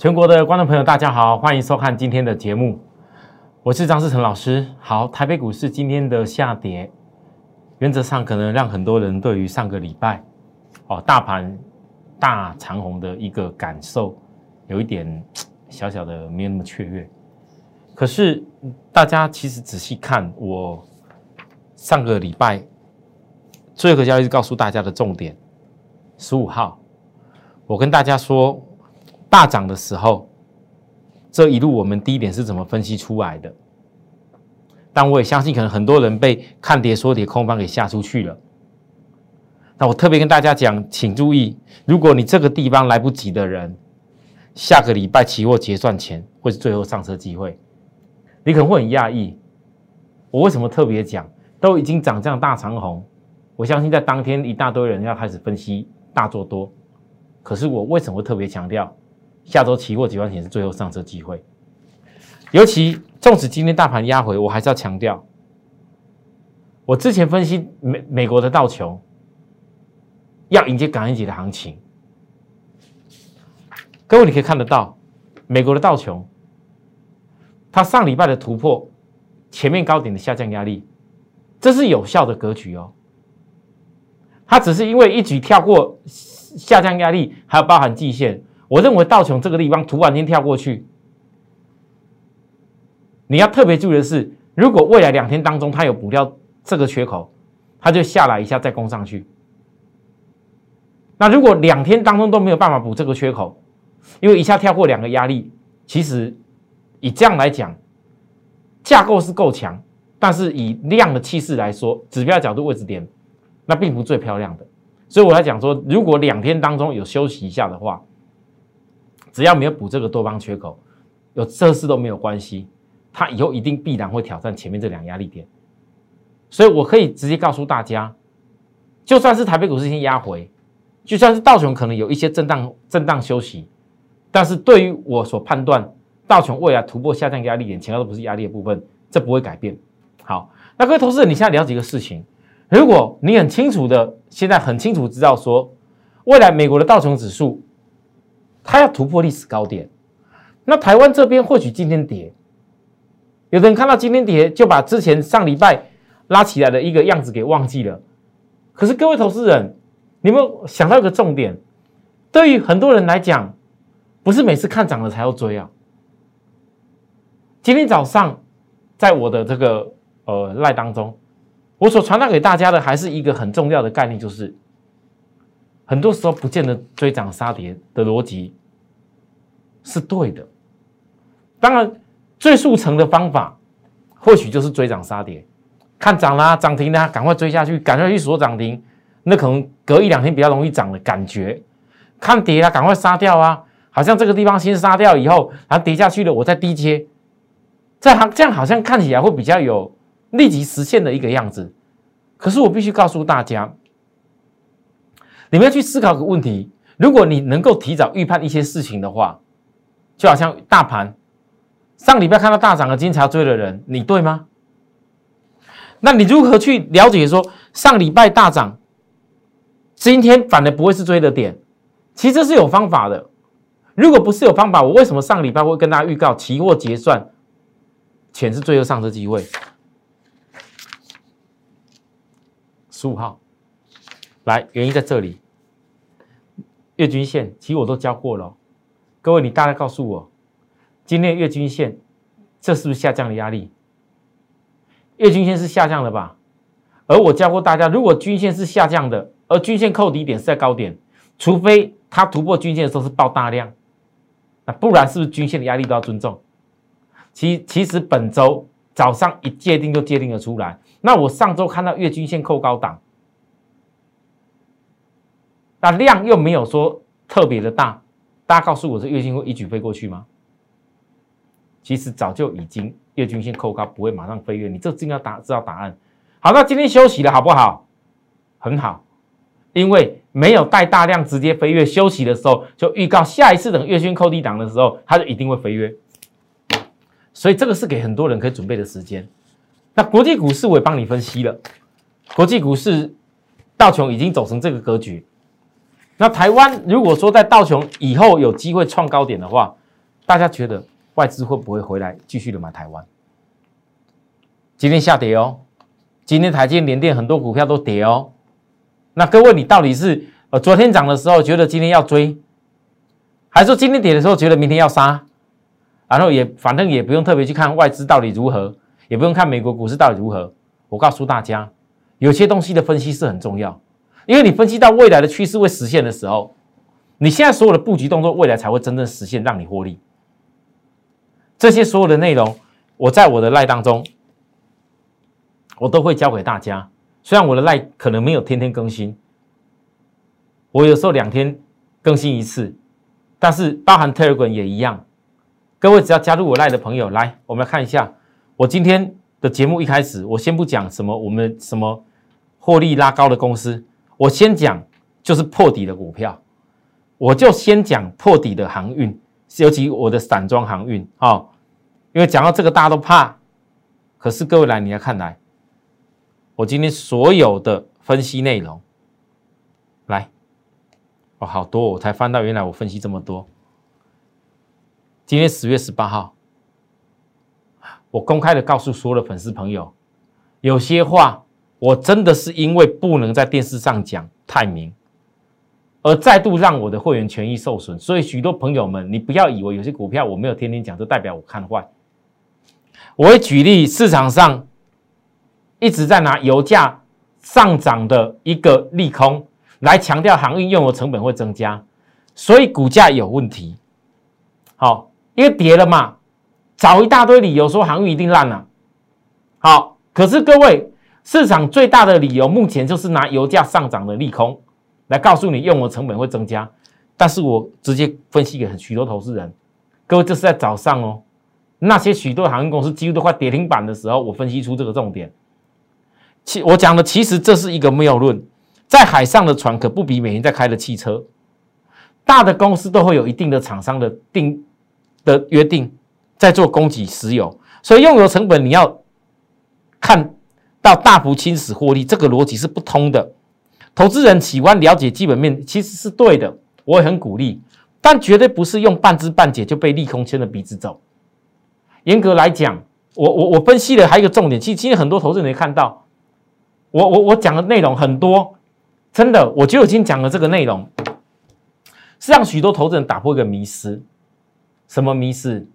全国的观众朋友，大家好，欢迎收看今天的节目，我是张世成老师。好，台北股市今天的下跌，原则上可能让很多人对于上个礼拜哦大盘大长红的一个感受有一点小小的没有那么雀跃。可是大家其实仔细看，我上个礼拜最后一个交易日告诉大家的重点，十五号，我跟大家说。大涨的时候，这一路我们低点是怎么分析出来的？但我也相信，可能很多人被看跌说跌空方给吓出去了。那我特别跟大家讲，请注意，如果你这个地方来不及的人，下个礼拜期货结算前会是最后上车机会。你可能会很讶异，我为什么特别讲？都已经涨这样大长红，我相信在当天一大堆人要开始分析大做多，可是我为什么会特别强调？下周期货结算前是最后上车机会，尤其纵使今天大盘压回，我还是要强调，我之前分析美美国的道琼要迎接感恩节的行情，各位你可以看得到，美国的道琼，它上礼拜的突破前面高点的下降压力，这是有效的格局哦，它只是因为一举跳过下降压力，还有包含季线。我认为道琼这个地方突然间跳过去，你要特别注意的是，如果未来两天当中它有补掉这个缺口，它就下来一下再攻上去。那如果两天当中都没有办法补这个缺口，因为一下跳过两个压力，其实以这样来讲，架构是够强，但是以量的气势来说，指标角度位置点，那并不最漂亮的。所以我来讲说，如果两天当中有休息一下的话，只要没有补这个多方缺口，有这事都没有关系。它以后一定必然会挑战前面这两压力点，所以我可以直接告诉大家，就算是台北股市先压回，就算是道琼可能有一些震荡震荡休息，但是对于我所判断，道琼未来突破下降压力点，其他都不是压力的部分，这不会改变。好，那各位投资者，你现在了解一个事情，如果你很清楚的，现在很清楚知道说，未来美国的道琼指数。它要突破历史高点，那台湾这边或许今天跌，有的人看到今天跌就把之前上礼拜拉起来的一个样子给忘记了。可是各位投资人，你们想到一个重点，对于很多人来讲，不是每次看涨了才要追啊。今天早上在我的这个呃赖当中，我所传达给大家的还是一个很重要的概念，就是。很多时候不见得追涨杀跌的逻辑是对的，当然最速成的方法或许就是追涨杀跌，看涨啦涨停啦，赶快追下去，赶快去锁涨停，那可能隔一两天比较容易涨的感觉。看跌啦，赶快杀掉啊，好像这个地方先杀掉以后，然后跌下去了，我再低接，这行这样好像看起来会比较有立即实现的一个样子。可是我必须告诉大家。你们要去思考个问题：如果你能够提早预判一些事情的话，就好像大盘上礼拜看到大涨的金茶追的人，你对吗？那你如何去了解说上礼拜大涨，今天反而不会是追的点？其实是有方法的。如果不是有方法，我为什么上礼拜会跟大家预告期货结算钱是最后上车机会？十五号。来，原因在这里。月均线其实我都教过了，各位，你大概告诉我，今天月均线这是不是下降的压力？月均线是下降的吧？而我教过大家，如果均线是下降的，而均线扣底点是在高点，除非它突破均线的时候是爆大量，那不然是不是均线的压力都要尊重？其其实本周早上一界定就界定了出来。那我上周看到月均线扣高档。那量又没有说特别的大，大家告诉我，这月均会一举飞过去吗？其实早就已经月均线扣高，不会马上飞跃。你这真要答知道答案。好，那今天休息了，好不好？很好，因为没有带大量直接飞跃，休息的时候就预告下一次等月均扣低档的时候，它就一定会飞跃。所以这个是给很多人可以准备的时间。那国际股市我也帮你分析了，国际股市道琼已经走成这个格局。那台湾如果说在道琼以后有机会创高点的话，大家觉得外资会不会回来继续的买台湾？今天下跌哦，今天台积电、电很多股票都跌哦。那各位，你到底是呃昨天涨的时候觉得今天要追，还是说今天跌的时候觉得明天要杀？然后也反正也不用特别去看外资到底如何，也不用看美国股市到底如何。我告诉大家，有些东西的分析是很重要，因为你分析到未来的趋势会实现的时候，你现在所有的布局动作，未来才会真正实现，让你获利。这些所有的内容，我在我的赖当中，我都会教给大家。虽然我的赖可能没有天天更新，我有时候两天更新一次，但是包含 Telegram 也一样。各位只要加入我赖的朋友，来，我们来看一下我今天。的节目一开始，我先不讲什么我们什么获利拉高的公司，我先讲就是破底的股票，我就先讲破底的航运，尤其我的散装航运啊，因为讲到这个大家都怕，可是各位来你要看来，我今天所有的分析内容，来，哦好多，我才翻到原来我分析这么多，今天十月十八号。我公开的告诉所有的粉丝朋友，有些话我真的是因为不能在电视上讲太明，而再度让我的会员权益受损。所以许多朋友们，你不要以为有些股票我没有天天讲，就代表我看坏。我会举例市场上一直在拿油价上涨的一个利空来强调航运用油成本会增加，所以股价有问题。好，因为跌了嘛。找一大堆理由说航运一定烂了，好，可是各位，市场最大的理由目前就是拿油价上涨的利空来告诉你用的成本会增加，但是我直接分析给很许多投资人，各位这是在早上哦，那些许多航运公司几乎都快跌停板的时候，我分析出这个重点。其我讲的其实这是一个谬论，在海上的船可不比每天在开的汽车，大的公司都会有一定的厂商的定的约定。在做供给石油，所以用油成本你要看到大幅侵蚀获利，这个逻辑是不通的。投资人喜欢了解基本面，其实是对的，我也很鼓励，但绝对不是用半知半解就被利空牵着鼻子走。严格来讲，我我我分析的还有一个重点，其实今天很多投资人也看到，我我我讲的内容很多，真的，我就已经讲了这个内容，是让许多投资人打破一个迷思，什么迷思？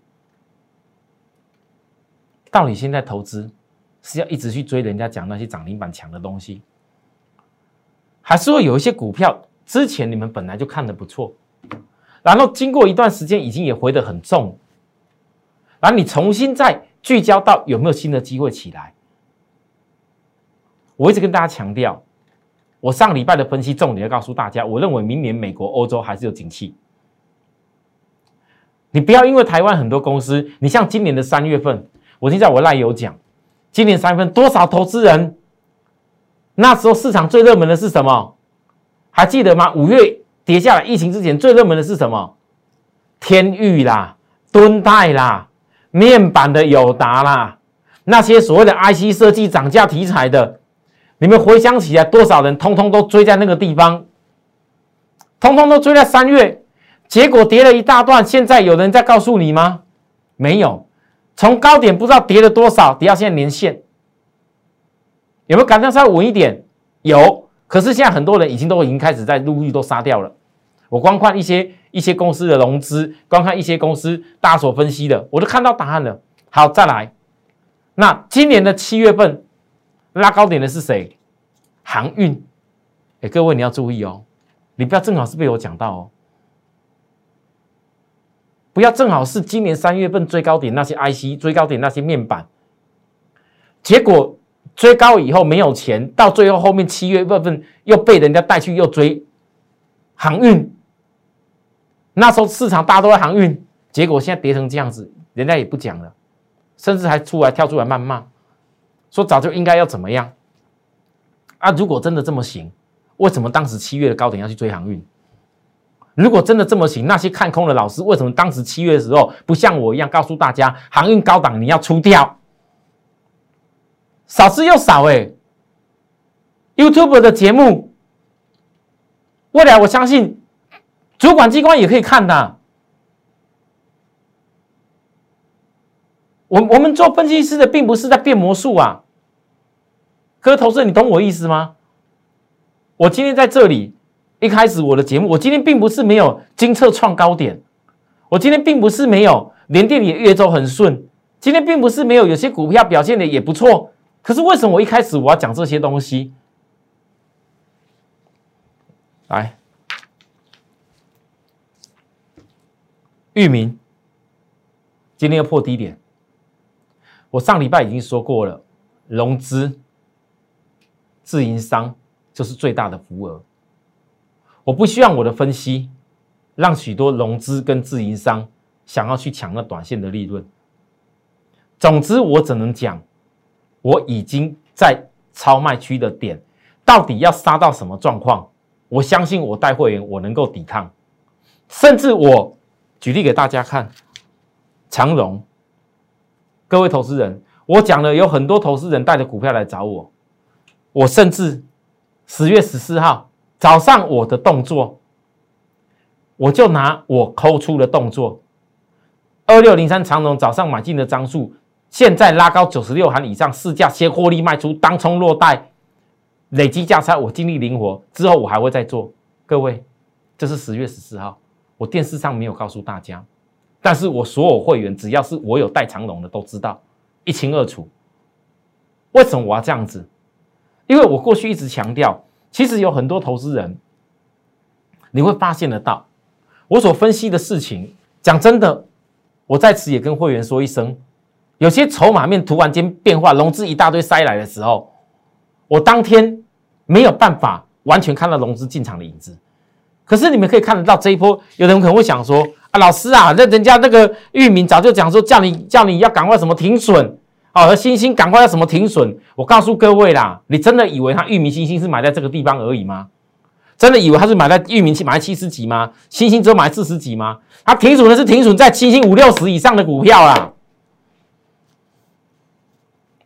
到底现在投资是要一直去追人家讲那些涨停板强的东西，还是说有一些股票之前你们本来就看的不错，然后经过一段时间已经也回得很重，然后你重新再聚焦到有没有新的机会起来？我一直跟大家强调，我上礼拜的分析重点要告诉大家，我认为明年美国、欧洲还是有景气。你不要因为台湾很多公司，你像今年的三月份。我听在我赖有讲，今年三月份多少投资人？那时候市场最热门的是什么？还记得吗？五月跌下来，疫情之前最热门的是什么？天域啦，敦泰啦，面板的友达啦，那些所谓的 IC 设计涨价题材的，你们回想起来，多少人通通都追在那个地方，通通都追在三月，结果跌了一大段。现在有人在告诉你吗？没有。从高点不知道跌了多少，跌到现在年线，有没有感觉稍微稳一点？有，可是现在很多人已经都已经开始在陆续都杀掉了。我光看一些一些公司的融资，光看一些公司大所分析的，我都看到答案了。好，再来，那今年的七月份拉高点的是谁？航运。哎，各位你要注意哦，你不要正好是被我讲到哦。不要正好是今年三月份追高点那些 IC 追高点那些面板，结果追高以后没有钱，到最后后面七月份又被人家带去又追航运，那时候市场大家都在航运，结果现在跌成这样子，人家也不讲了，甚至还出来跳出来谩骂，说早就应该要怎么样啊？如果真的这么行，为什么当时七月的高点要去追航运？如果真的这么行，那些看空的老师为什么当时七月的时候不像我一样告诉大家航运高档你要出掉？少之又少哎！YouTube 的节目，未来我相信主管机关也可以看的。我我们做分析师的，并不是在变魔术啊。各位投资，你懂我意思吗？我今天在这里一开始我的节目，我今天并不是没有金策创高点，我今天并不是没有连电里的月周很顺，今天并不是没有有些股票表现的也不错。可是为什么我一开始我要讲这些东西？来，域名今天要破低点，我上礼拜已经说过了，融资自营商就是最大的福额。我不希望我的分析让许多融资跟自营商想要去抢那短线的利润。总之，我只能讲，我已经在超卖区的点，到底要杀到什么状况？我相信我带会员，我能够抵抗，甚至我举例给大家看，长荣，各位投资人，我讲了有很多投资人带着股票来找我，我甚至十月十四号早上我的动作，我就拿我抠出的动作，二六零三长龙早上买进的张数，现在拉高九十六行以上，市价先获利卖出，当冲落袋。累积价差，我精力灵活，之后我还会再做。各位，这是十月十四号，我电视上没有告诉大家，但是我所有会员只要是我有带长龙的都知道一清二楚。为什么我要这样子？因为我过去一直强调，其实有很多投资人，你会发现得到我所分析的事情。讲真的，我在此也跟会员说一声，有些筹码面突然间变化，融资一大堆塞来的时候。我当天没有办法完全看到融资进场的影子，可是你们可以看得到这一波，有人可能会想说：“啊，老师啊，那人家那个域名早就讲说叫你叫你要赶快什么停损，哦，和星星赶快要什么停损。”我告诉各位啦，你真的以为他域名星星是买在这个地方而已吗？真的以为他是买在域名七买在七十几吗？星星只有买四十几吗？他停损的是停损在星星五六十以上的股票啦。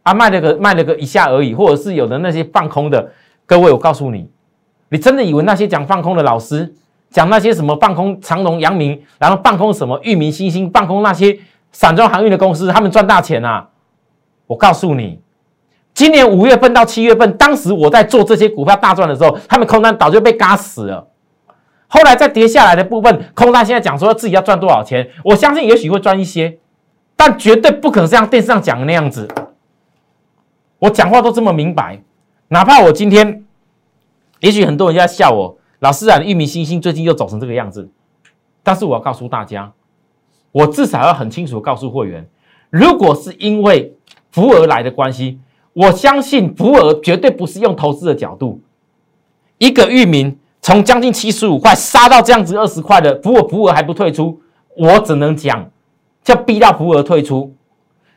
他卖了个卖了个一下而已，或者是有的那些放空的，各位，我告诉你，你真的以为那些讲放空的老师，讲那些什么放空长隆、阳明，然后放空什么域名、新星，放空那些散装航运的公司，他们赚大钱啊？我告诉你，今年五月份到七月份，当时我在做这些股票大赚的时候，他们空单早就被嘎死了。后来再跌下来的部分，空单现在讲说自己要赚多少钱，我相信也许会赚一些，但绝对不可能像电视上讲的那样子。我讲话都这么明白，哪怕我今天，也许很多人在笑我，老师啊，玉米星星最近又走成这个样子，但是我要告诉大家，我至少要很清楚告诉会员，如果是因为福而来的关系，我相信福而绝对不是用投资的角度，一个域名从将近七十五块杀到这样子二十块的福尔福尔还不退出，我只能讲，叫逼到福尔退出，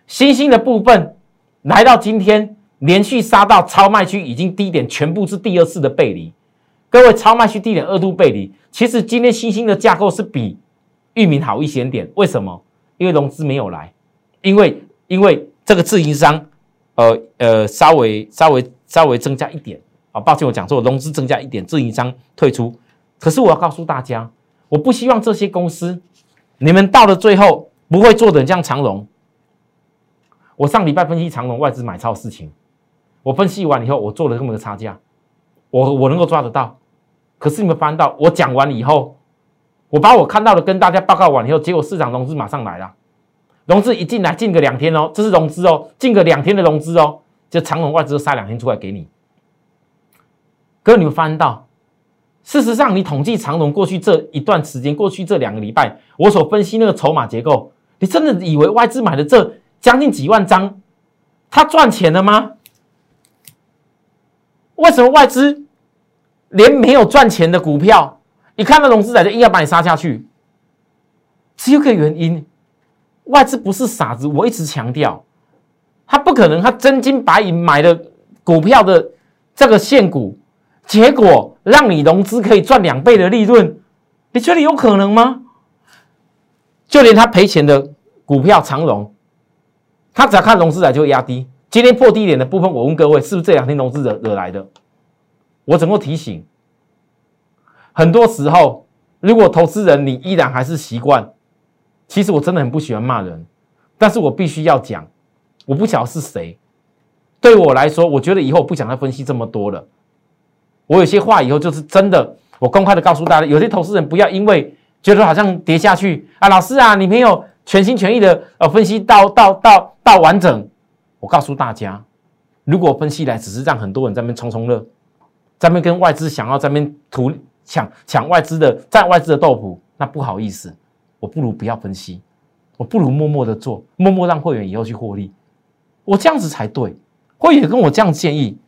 新兴的部分。来到今天，连续杀到超卖区，已经低点全部是第二次的背离。各位，超卖区低点二度背离，其实今天新兴的架构是比域名好一些点。为什么？因为融资没有来，因为因为这个自营商，呃呃，稍微稍微稍微增加一点啊，抱歉，我讲错，融资增加一点，自营商退出。可是我要告诉大家，我不希望这些公司，你们到了最后不会做的像长荣。我上礼拜分析长隆外资买超事情，我分析完以后，我做了这么个差价，我我能够抓得到。可是你们翻到我讲完以后，我把我看到的跟大家报告完以后，结果市场融资马上来了，融资一进来进个两天哦，这是融资哦，进个两天的融资哦，就长隆外资杀两天出来给你。哥，你们翻到，事实上你统计长隆过去这一段时间，过去这两个礼拜，我所分析那个筹码结构，你真的以为外资买的这？将近几万张，他赚钱了吗？为什么外资连没有赚钱的股票，一看到融资仔就硬要把你杀下去？只有个原因，外资不是傻子。我一直强调，他不可能，他真金白银买的股票的这个现股，结果让你融资可以赚两倍的利润，你觉得有可能吗？就连他赔钱的股票长融。他只要看融资来就会压低。今天破低点的部分，我问各位，是不是这两天融资惹惹来的？我整个提醒，很多时候，如果投资人你依然还是习惯，其实我真的很不喜欢骂人，但是我必须要讲，我不晓得是谁。对我来说，我觉得以后不想再分析这么多了。我有些话以后就是真的，我公开的告诉大家，有些投资人不要因为觉得好像跌下去啊，老师啊，你没有全心全意的呃分析到到到到完整。我告诉大家，如果分析来只是让很多人在那边冲冲热，在那边跟外资想要在那边图抢抢外资的占外资的豆腐，那不好意思，我不如不要分析，我不如默默的做，默默让会员以后去获利，我这样子才对。会员跟我这样建议，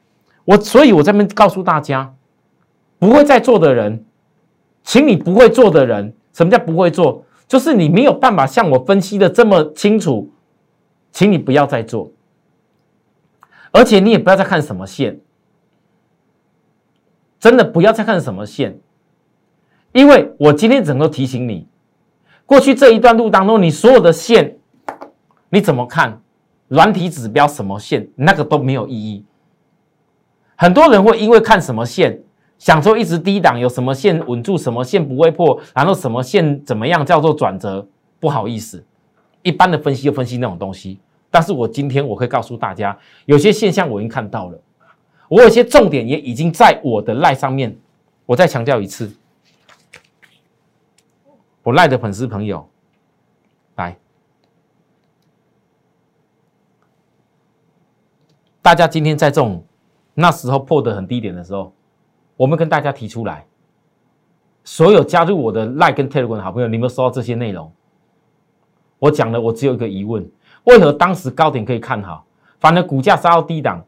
我所以，我这边告诉大家，不会再做的人，请你不会做的人，什么叫不会做？就是你没有办法像我分析的这么清楚，请你不要再做，而且你也不要再看什么线，真的不要再看什么线，因为我今天整个提醒你，过去这一段路当中，你所有的线，你怎么看？软体指标什么线，那个都没有意义。很多人会因为看什么线，想说一直低档有什么线稳住，什么线不会破，然后什么线怎么样叫做转折？不好意思，一般的分析就分析那种东西。但是我今天我会告诉大家，有些现象我已经看到了，我有些重点也已经在我的赖上面。我再强调一次，我赖的粉丝朋友，来。大家今天在这种那时候破得很低点的时候，我们跟大家提出来，所有加入我的赖跟 Telegram 的好朋友，你们收到这些内容，我讲了，我只有一个疑问：为何当时高点可以看好，反而股价杀到低档，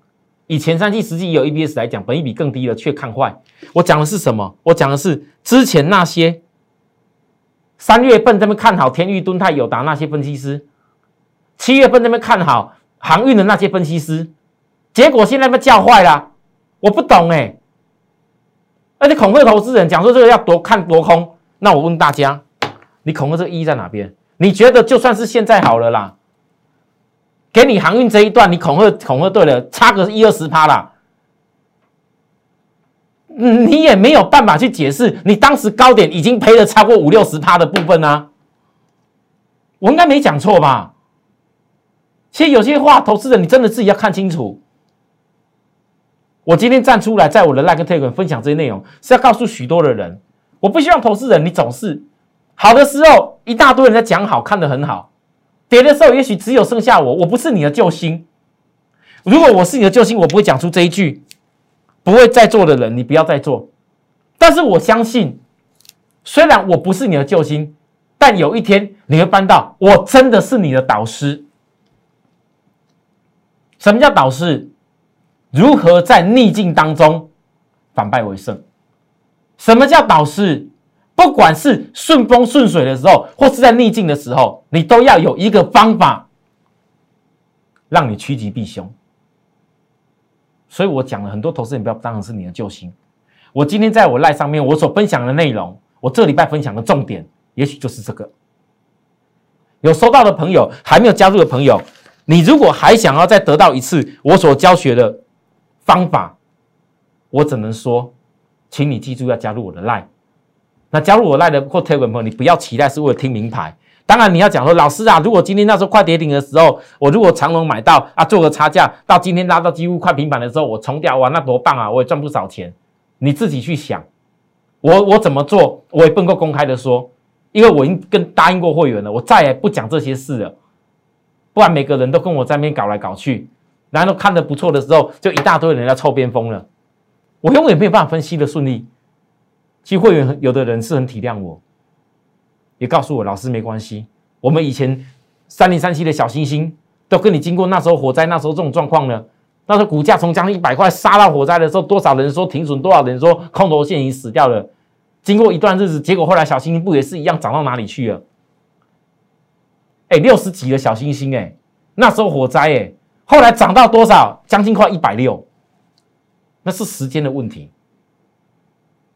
以前三季实际有 EBS 来讲，本益比更低了，却看坏？我讲的是什么？我讲的是之前那些三月份这边看好天域、敦泰、友达那些分析师，七月份这边看好航运的那些分析师。结果现在被叫坏了，我不懂哎，而且恐吓投资人讲说这个要多看多空，那我问大家，你恐吓这个意义在哪边？你觉得就算是现在好了啦，给你航运这一段，你恐吓恐吓对了，差个一二十趴啦，你也没有办法去解释你当时高点已经赔了超过五六十趴的部分啊，我应该没讲错吧？其实有些话，投资人你真的自己要看清楚。我今天站出来，在我的 Like Telegram 分享这些内容，是要告诉许多的人，我不希望投资人你总是好的时候一大堆人在讲好看的很好，跌的时候也许只有剩下我，我不是你的救星。如果我是你的救星，我不会讲出这一句，不会再做的人，你不要再做。但是我相信，虽然我不是你的救星，但有一天你会搬到我真的是你的导师。什么叫导师？如何在逆境当中反败为胜？什么叫导师？不管是顺风顺水的时候，或是在逆境的时候，你都要有一个方法，让你趋吉避凶。所以我讲了很多投资人不要当成是你的救星。我今天在我赖上面，我所分享的内容，我这礼拜分享的重点，也许就是这个。有收到的朋友，还没有加入的朋友，你如果还想要再得到一次我所教学的。方法，我只能说，请你记住要加入我的 line。那加入我 line 的或 telegram 朋友，你不要期待是为了听名牌。当然你要讲说，老师啊，如果今天那时候快跌停的时候，我如果长龙买到啊，做个差价，到今天拉到几乎快平板的时候，我冲掉哇，那多棒啊，我也赚不少钱。你自己去想，我我怎么做，我也不能够公开的说，因为我已经跟答应过会员了，我再也不讲这些事了。不然每个人都跟我在那边搞来搞去。然后看的不错的时候，就一大堆人要凑边锋了。我永远没有办法分析的顺利。其实会员有的人是很体谅我，也告诉我老师没关系。我们以前三零三七的小星星都跟你经过那时候火灾那时候这种状况呢。那时候股价从将近一百块杀到火灾的时候，多少人说停损，多少人说空头线已经死掉了。经过一段日子，结果后来小星星不也是一样涨到哪里去了？哎，六十几的小星星哎，那时候火灾哎。后来涨到多少？将近快一百六，那是时间的问题。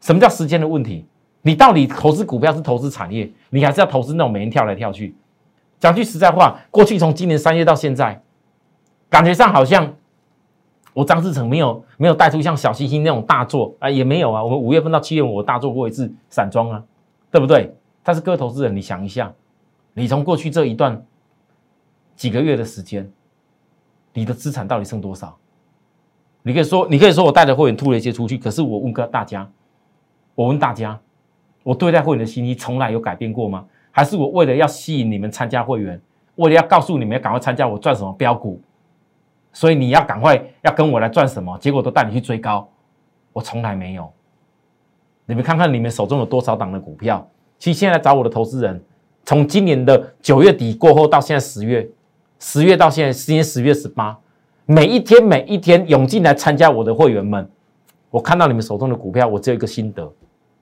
什么叫时间的问题？你到底投资股票是投资产业，你还是要投资那种每天跳来跳去？讲句实在话，过去从今年三月到现在，感觉上好像我张志成没有没有带出像小星星那种大作啊，也没有啊。我们五月份到七月，我大做过一次散装啊，对不对？但是各位投资人，你想一下，你从过去这一段。几个月的时间，你的资产到底剩多少？你可以说，你可以说我带着会员吐了一些出去，可是我问个大家，我问大家，我对待会员的心意从来有改变过吗？还是我为了要吸引你们参加会员，为了要告诉你们要赶快参加我赚什么标股，所以你要赶快要跟我来赚什么？结果都带你去追高，我从来没有。你们看看你们手中有多少档的股票？其实现在找我的投资人，从今年的九月底过后到现在十月，十月到现在，今年十月十八。每一天每一天涌进来参加我的会员们，我看到你们手中的股票，我只有一个心得：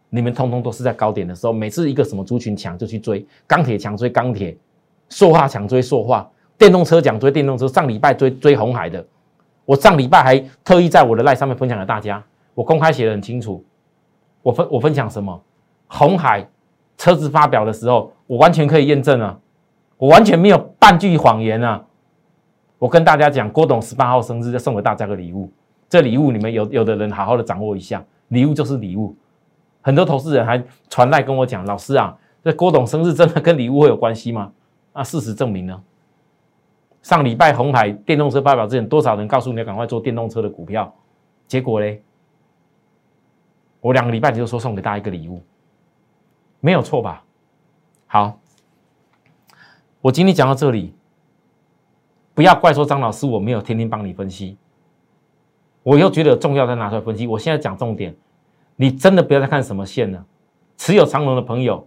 你们通通都是在高点的时候，每次一个什么族群强就去追，钢铁强追钢铁，塑化强追塑化，电动车强追电动车。上礼拜追追红海的，我上礼拜还特意在我的赖上面分享给大家，我公开写的很清楚。我分我分享什么？红海车子发表的时候，我完全可以验证啊，我完全没有半句谎言啊。我跟大家讲，郭董十八号生日，就送给大家个礼物。这礼物你们有有的人好好的掌握一下，礼物就是礼物。很多投资人还传来跟我讲，老师啊，这郭董生日真的跟礼物会有关系吗？那事实证明呢，上礼拜红海电动车发表之前，多少人告诉你要赶快做电动车的股票？结果嘞，我两个礼拜就说送给大家一个礼物，没有错吧？好，我今天讲到这里。不要怪说张老师，我没有天天帮你分析，我又觉得重要再拿出来分析。我现在讲重点，你真的不要再看什么线了。持有长龙的朋友，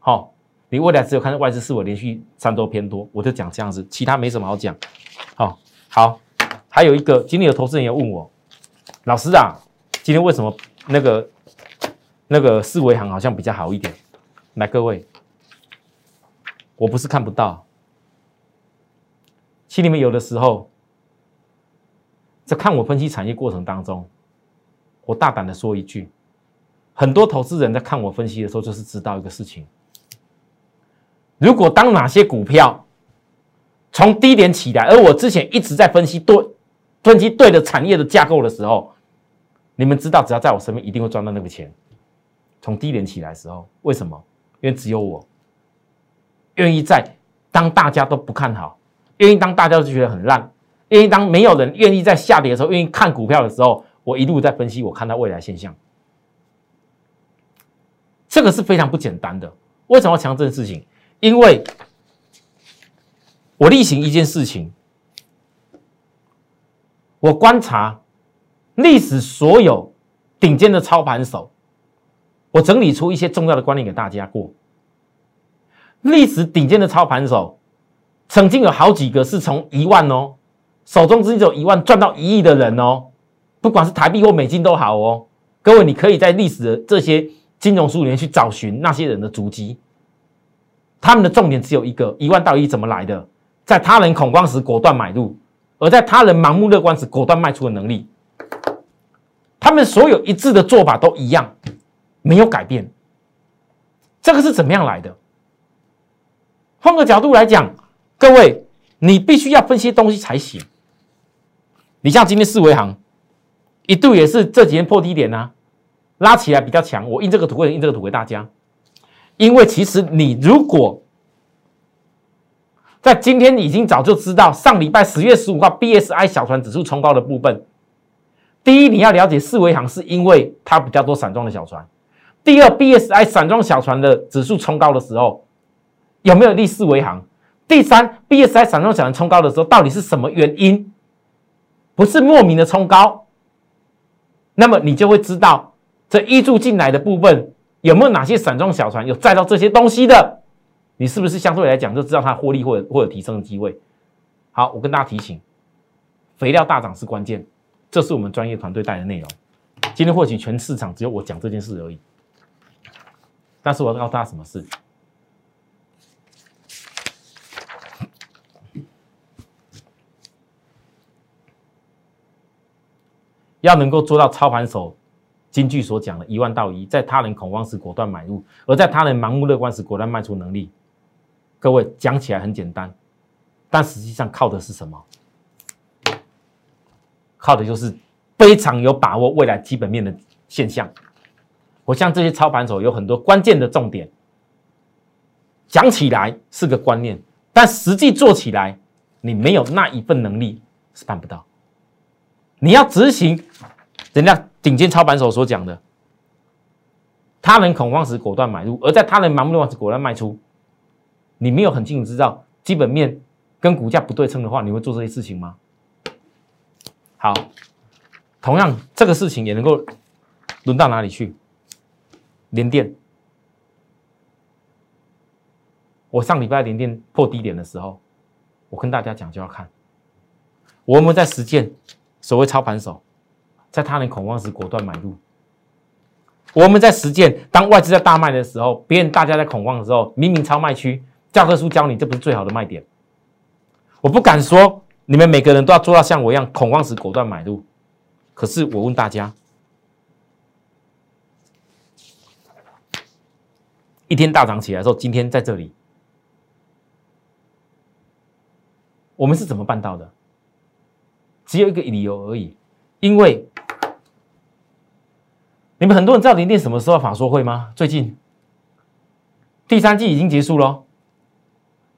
好，你未来只有看外资是否连续三周偏多，我就讲这样子，其他没什么好讲。好，好，还有一个，今天有投资人也问我，老师啊，今天为什么那个那个四维行好像比较好一点？来，各位，我不是看不到。心里面有的时候，在看我分析产业过程当中，我大胆的说一句，很多投资人在看我分析的时候，就是知道一个事情：如果当哪些股票从低点起来，而我之前一直在分析对分析对的产业的架构的时候，你们知道，只要在我身边，一定会赚到那个钱。从低点起来的时候，为什么？因为只有我愿意在当大家都不看好。愿意当大家都觉得很烂，愿意当没有人愿意在下跌的时候，愿意看股票的时候，我一路在分析，我看到未来现象，这个是非常不简单的。为什么要强调这件事情？因为我例行一件事情，我观察历史所有顶尖的操盘手，我整理出一些重要的观念给大家过。历史顶尖的操盘手。曾经有好几个是从一万哦，手中资金只有一万赚到一亿的人哦，不管是台币或美金都好哦。各位，你可以在历史的这些金融书里面去找寻那些人的足迹。他们的重点只有一个：一万到一怎么来的？在他人恐慌时果断买入，而在他人盲目乐观时果断卖出的能力。他们所有一致的做法都一样，没有改变。这个是怎么样来的？换个角度来讲。各位，你必须要分析东西才行。你像今天四维行一度也是这几天破低点呐，拉起来比较强。我印这个图会印这个图给大家，因为其实你如果在今天已经早就知道上礼拜十月十五号 BSI 小船指数冲高的部分，第一你要了解四维行是因为它比较多散装的小船，第二 BSI 散装小船的指数冲高的时候有没有利四维行？第三，BSI 散装小船冲高的时候，到底是什么原因？不是莫名的冲高，那么你就会知道这依注进来的部分有没有哪些散装小船有载到这些东西的，你是不是相对来讲就知道它获利或者或者提升的机会？好，我跟大家提醒，肥料大涨是关键，这是我们专业团队带的内容。今天或许全市场只有我讲这件事而已，但是我要告诉大家什么事？要能够做到操盘手金句所讲的一万到一，在他人恐慌时果断买入，而在他人盲目乐观时果断卖出能力。各位讲起来很简单，但实际上靠的是什么？靠的就是非常有把握未来基本面的现象。我像这些操盘手有很多关键的重点，讲起来是个观念，但实际做起来你没有那一份能力是办不到。你要执行人家顶尖操盘手所讲的，他人恐慌时果断买入，而在他人盲目的时果断卖出。你没有很清楚知道基本面跟股价不对称的话，你会做这些事情吗？好，同样这个事情也能够轮到哪里去？连电。我上礼拜连电破低点的时候，我跟大家讲就要看，我们在实践所谓操盘手，在他人恐慌时果断买入。我们在实践，当外资在大卖的时候，别人大家在恐慌的时候，明明超卖区，教科书教你这不是最好的卖点。我不敢说你们每个人都要做到像我一样恐慌时果断买入，可是我问大家，一天大涨起来的时候，今天在这里。我们是怎么办到的？只有一个理由而已，因为你们很多人知道联电什么时候法说会吗？最近第三季已经结束了，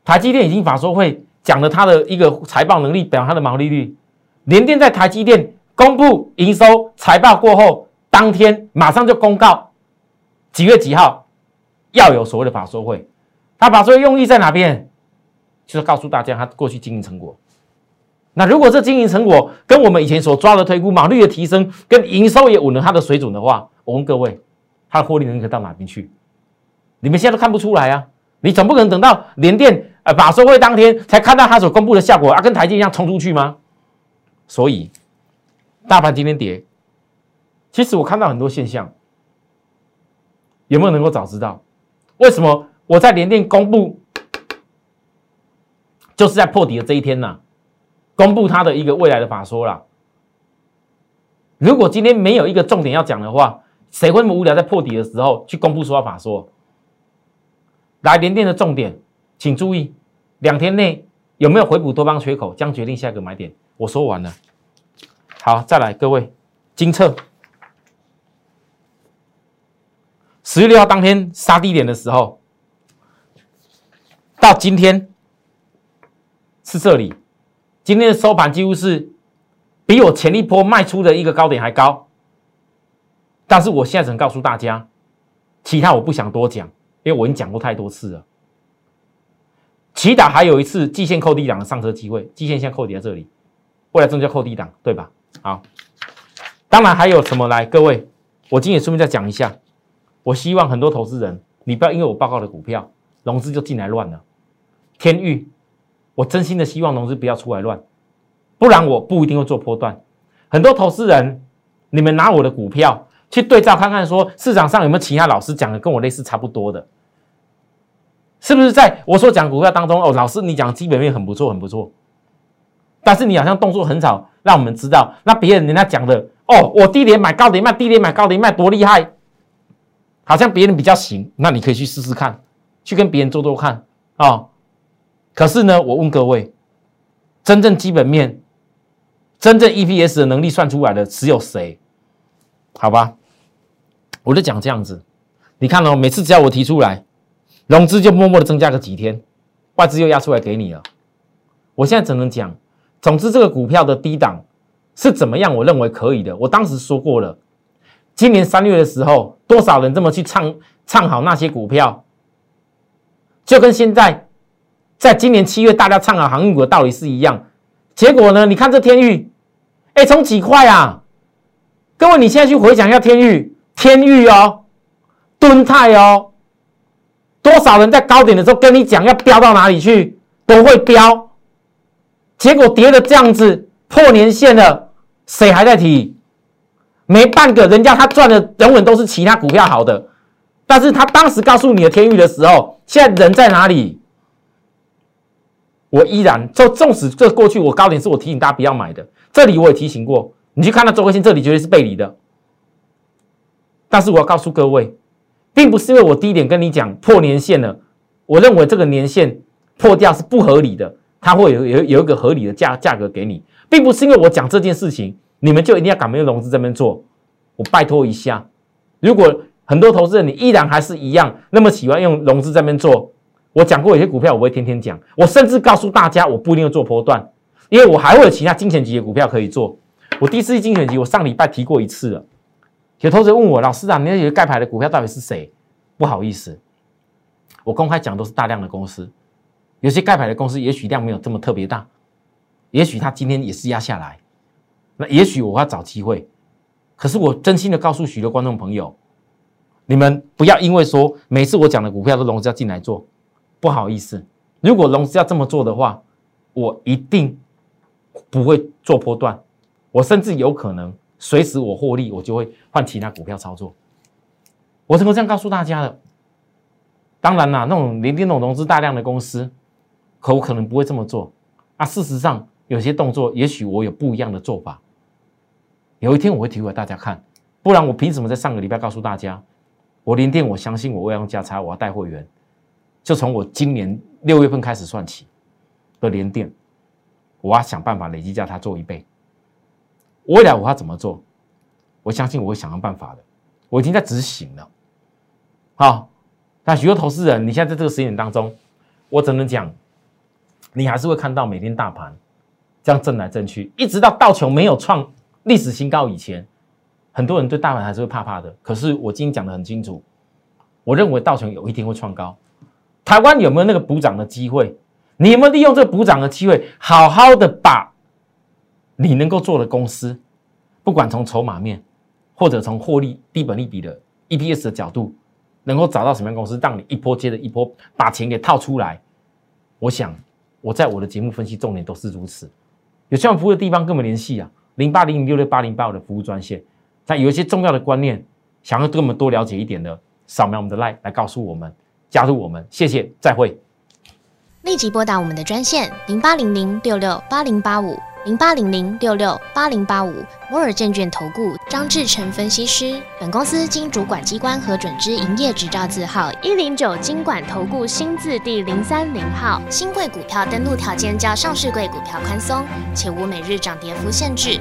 台积电已经法说会讲了它的一个财报能力，表它的毛利率。联电在台积电公布营收财报过后，当天马上就公告几月几号要有所谓的法说会，他法说会用意在哪边？就是告诉大家他过去经营成果。那如果这经营成果跟我们以前所抓的推估毛利的提升，跟营收也稳了它的水准的话，我问各位，它的获利能力到哪边去？你们现在都看不出来啊！你总不可能等到联电呃法收会当天才看到它所公布的效果啊，跟台积一样冲出去吗？所以大盘今天跌，其实我看到很多现象，有没有能够早知道？为什么我在联电公布？就是在破底的这一天呐，公布他的一个未来的法说了。如果今天没有一个重点要讲的话，谁会那么无聊在破底的时候去公布说要法说？来连电的重点，请注意，两天内有没有回补多方缺口，将决定下一个买点。我说完了，好，再来各位，金策，十月六号当天杀低点的时候，到今天。是这里，今天的收盘几乎是比我前一波卖出的一个高点还高。但是我现在只能告诉大家，其他我不想多讲，因为我已经讲过太多次了。起打还有一次季线扣低档的上车机会，季线先扣底在这里，未来终究扣低档，对吧？好，当然还有什么来？各位，我今天也顺便再讲一下，我希望很多投资人，你不要因为我报告的股票融资就进来乱了，天域。我真心的希望融资不要出来乱，不然我不一定会做波段。很多投资人，你们拿我的股票去对照看看，说市场上有没有其他老师讲的跟我类似差不多的，是不是在我所讲股票当中？哦，老师你讲基本面很不错，很不错，但是你好像动作很少，让我们知道那别人人家讲的哦，我低点买高点卖，低点买高点卖多厉害，好像别人比较行，那你可以去试试看，去跟别人做做看啊。可是呢，我问各位，真正基本面、真正 EPS 的能力算出来的只有谁？好吧，我就讲这样子。你看哦，每次只要我提出来，融资就默默的增加个几天，外资又压出来给你了。我现在只能讲，总之这个股票的低档是怎么样？我认为可以的。我当时说过了，今年三月的时候，多少人这么去唱唱好那些股票，就跟现在。在今年七月，大家唱好航运股的道理是一样。结果呢？你看这天域，哎，从几块啊？各位，你现在去回想一下天域，天域哦，敦泰哦，多少人在高点的时候跟你讲要飙到哪里去，都会飙。结果跌的这样子破年线了，谁还在提？没半个人家他赚的永远都是其他股票好的，但是他当时告诉你的天域的时候，现在人在哪里？我依然，就纵使这过去我高点是我提醒大家不要买的，这里我也提醒过，你去看到周科线，这里绝对是背离的。但是我要告诉各位，并不是因为我低点跟你讲破年线了，我认为这个年线破掉是不合理的，它会有有有一个合理的价价格给你，并不是因为我讲这件事情，你们就一定要赶没有融资这边做。我拜托一下，如果很多投资人你依然还是一样那么喜欢用融资这边做，我讲过有些股票我会天天讲，我甚至告诉大家我不一定要做波段，因为我还会有其他金钱级的股票可以做。我第四季精选集，我上礼拜提过一次了。有投资人问我，老师啊，你那些盖牌的股票到底是谁？不好意思，我公开讲都是大量的公司，有些盖牌的公司也许量没有这么特别大，也许它今天也是压下来，那也许我要找机会。可是我真心的告诉许多观众朋友，你们不要因为说每次我讲的股票都融资要进来做，不好意思，如果融资要这么做的话，我一定不会做波段。我甚至有可能随时我获利，我就会换其他股票操作。我怎么这样告诉大家的？当然啦，那种连电那种融资大量的公司，可我可能不会这么做。啊，事实上有些动作，也许我有不一样的做法。有一天我会提给大家看，不然我凭什么在上个礼拜告诉大家，我连电我相信我要用价差，我要带会员，就从我今年六月份开始算起的连电，我要想办法累积价差做一倍。未来我要怎么做？我相信我会想到办法的。我已经在执行了。好，那许多投资人，你现在在这个时间点当中，我只能讲，你还是会看到每天大盘这样震来震去，一直到道琼没有创历史新高以前，很多人对大盘还是会怕怕的。可是我今天讲的很清楚，我认为道琼有一天会创高。台湾有没有那个补涨的机会？你有没有利用这个补涨的机会，好好的把？你能够做的公司，不管从筹码面，或者从获利低本利比的 EPS 的角度，能够找到什么样公司，让你一波接着一波把钱给套出来。我想我在我的节目分析重点都是如此。有需要服务的地方跟我们联系啊，零八零零六六八零八五的服务专线。那有一些重要的观念，想要跟我们多了解一点的，扫描我们的 line 来告诉我们，加入我们。谢谢，再会。立即拨打我们的专线零八零零六六八零八五。零八零零六六八零八五摩尔证券投顾张志成分析师，本公司经主管机关核准之营业执照字号一零九金管投顾新字第零三零号。新贵股票登录条件较上市贵股票宽松，且无每日涨跌幅限制。